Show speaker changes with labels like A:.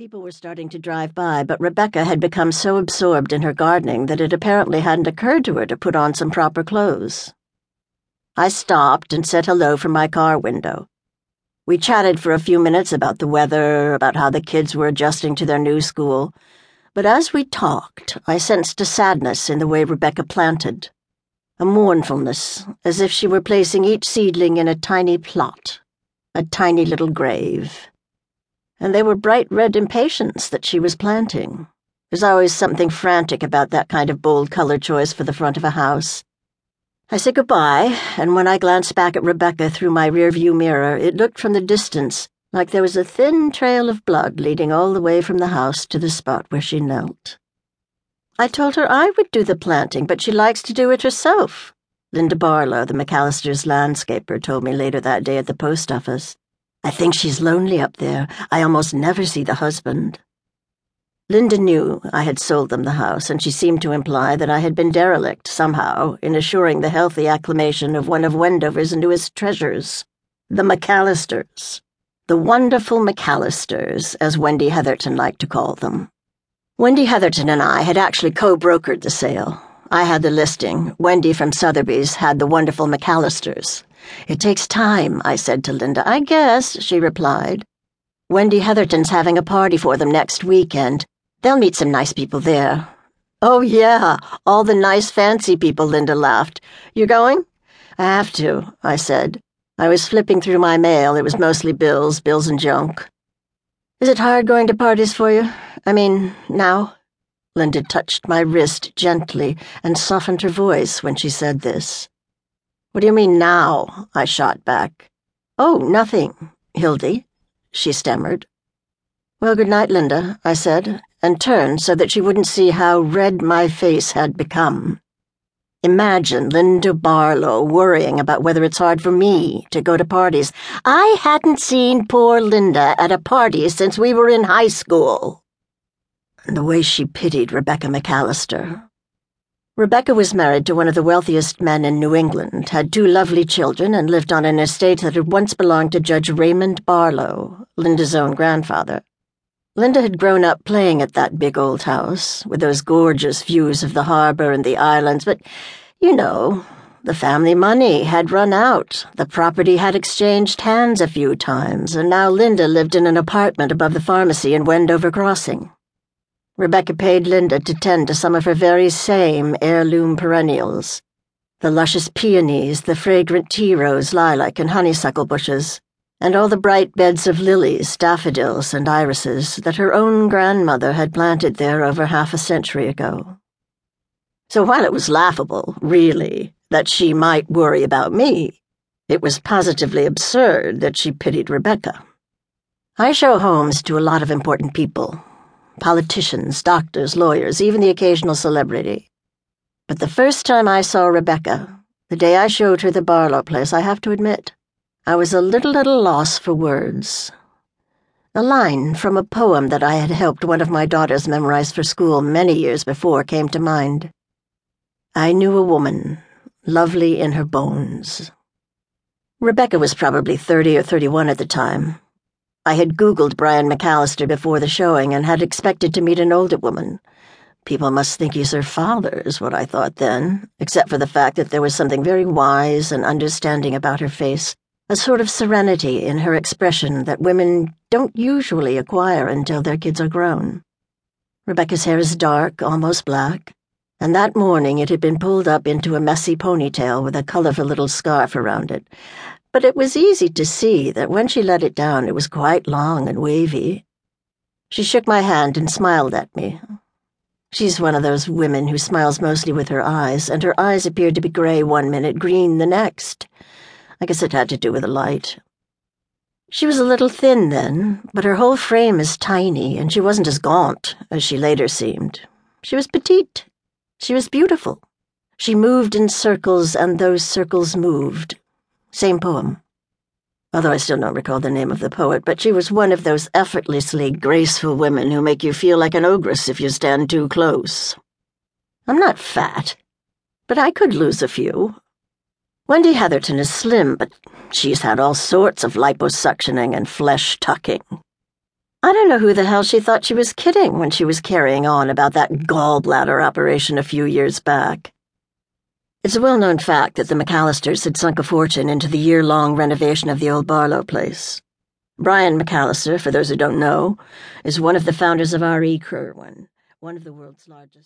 A: People were starting to drive by, but Rebecca had become so absorbed in her gardening that it apparently hadn't occurred to her to put on some proper clothes. I stopped and said hello from my car window. We chatted for a few minutes about the weather, about how the kids were adjusting to their new school, but as we talked, I sensed a sadness in the way Rebecca planted, a mournfulness, as if she were placing each seedling in a tiny plot, a tiny little grave and they were bright red impatiens that she was planting. There's always something frantic about that kind of bold color choice for the front of a house. I said goodbye, and when I glanced back at Rebecca through my rearview mirror, it looked from the distance like there was a thin trail of blood leading all the way from the house to the spot where she knelt. I told her I would do the planting, but she likes to do it herself. Linda Barlow, the McAllister's landscaper, told me later that day at the post office. I think she's lonely up there. I almost never see the husband. Linda knew I had sold them the house, and she seemed to imply that I had been derelict, somehow, in assuring the healthy acclamation of one of Wendover's newest treasures, the McAllisters. The wonderful McAllisters, as Wendy Heatherton liked to call them. Wendy Heatherton and I had actually co brokered the sale. I had the listing. Wendy from Sotheby's had the wonderful McAllisters. It takes time, I said to Linda. I guess, she replied. Wendy Heatherton's having a party for them next weekend. They'll meet some nice people there. Oh, yeah, all the nice fancy people, Linda laughed. You going? I have to, I said. I was flipping through my mail. It was mostly bills, bills and junk. Is it hard going to parties for you? I mean, now? Linda touched my wrist gently and softened her voice when she said this. What do you mean now? I shot back. Oh, nothing, Hildy, she stammered. Well, good night, Linda, I said, and turned so that she wouldn't see how red my face had become. Imagine Linda Barlow worrying about whether it's hard for me to go to parties. I hadn't seen poor Linda at a party since we were in high school. And the way she pitied Rebecca McAllister Rebecca was married to one of the wealthiest men in New England, had two lovely children, and lived on an estate that had once belonged to Judge Raymond Barlow, Linda's own grandfather. Linda had grown up playing at that big old house, with those gorgeous views of the harbor and the islands, but, you know, the family money had run out. The property had exchanged hands a few times, and now Linda lived in an apartment above the pharmacy in Wendover Crossing. Rebecca paid Linda to tend to some of her very same heirloom perennials the luscious peonies, the fragrant tea rose, lilac, and honeysuckle bushes, and all the bright beds of lilies, daffodils, and irises that her own grandmother had planted there over half a century ago. So while it was laughable, really, that she might worry about me, it was positively absurd that she pitied Rebecca. I show homes to a lot of important people politicians, doctors, lawyers, even the occasional celebrity. But the first time I saw Rebecca, the day I showed her the Barlow place, I have to admit, I was a little at a loss for words. A line from a poem that I had helped one of my daughters memorize for school many years before came to mind. I knew a woman, lovely in her bones. Rebecca was probably 30 or 31 at the time. I had Googled Brian McAllister before the showing and had expected to meet an older woman. People must think he's her father, is what I thought then, except for the fact that there was something very wise and understanding about her face, a sort of serenity in her expression that women don't usually acquire until their kids are grown. Rebecca's hair is dark, almost black, and that morning it had been pulled up into a messy ponytail with a colorful little scarf around it, but it was easy to see that when she let it down it was quite long and wavy. She shook my hand and smiled at me. She's one of those women who smiles mostly with her eyes, and her eyes appeared to be gray one minute, green the next. I guess it had to do with the light. She was a little thin then, but her whole frame is tiny, and she wasn't as gaunt as she later seemed. She was petite. She was beautiful. She moved in circles, and those circles moved. Same poem. Although I still don't recall the name of the poet, but she was one of those effortlessly graceful women who make you feel like an ogress if you stand too close. I'm not fat, but I could lose a few. Wendy Heatherton is slim, but she's had all sorts of liposuctioning and flesh tucking. I don't know who the hell she thought she was kidding when she was carrying on about that gallbladder operation a few years back. It's a well known fact that the McAllisters had sunk a fortune into the year long renovation of the old Barlow place. Brian McAllister, for those who don't know, is one of the founders of R.E. Kerwin, one of the world's largest.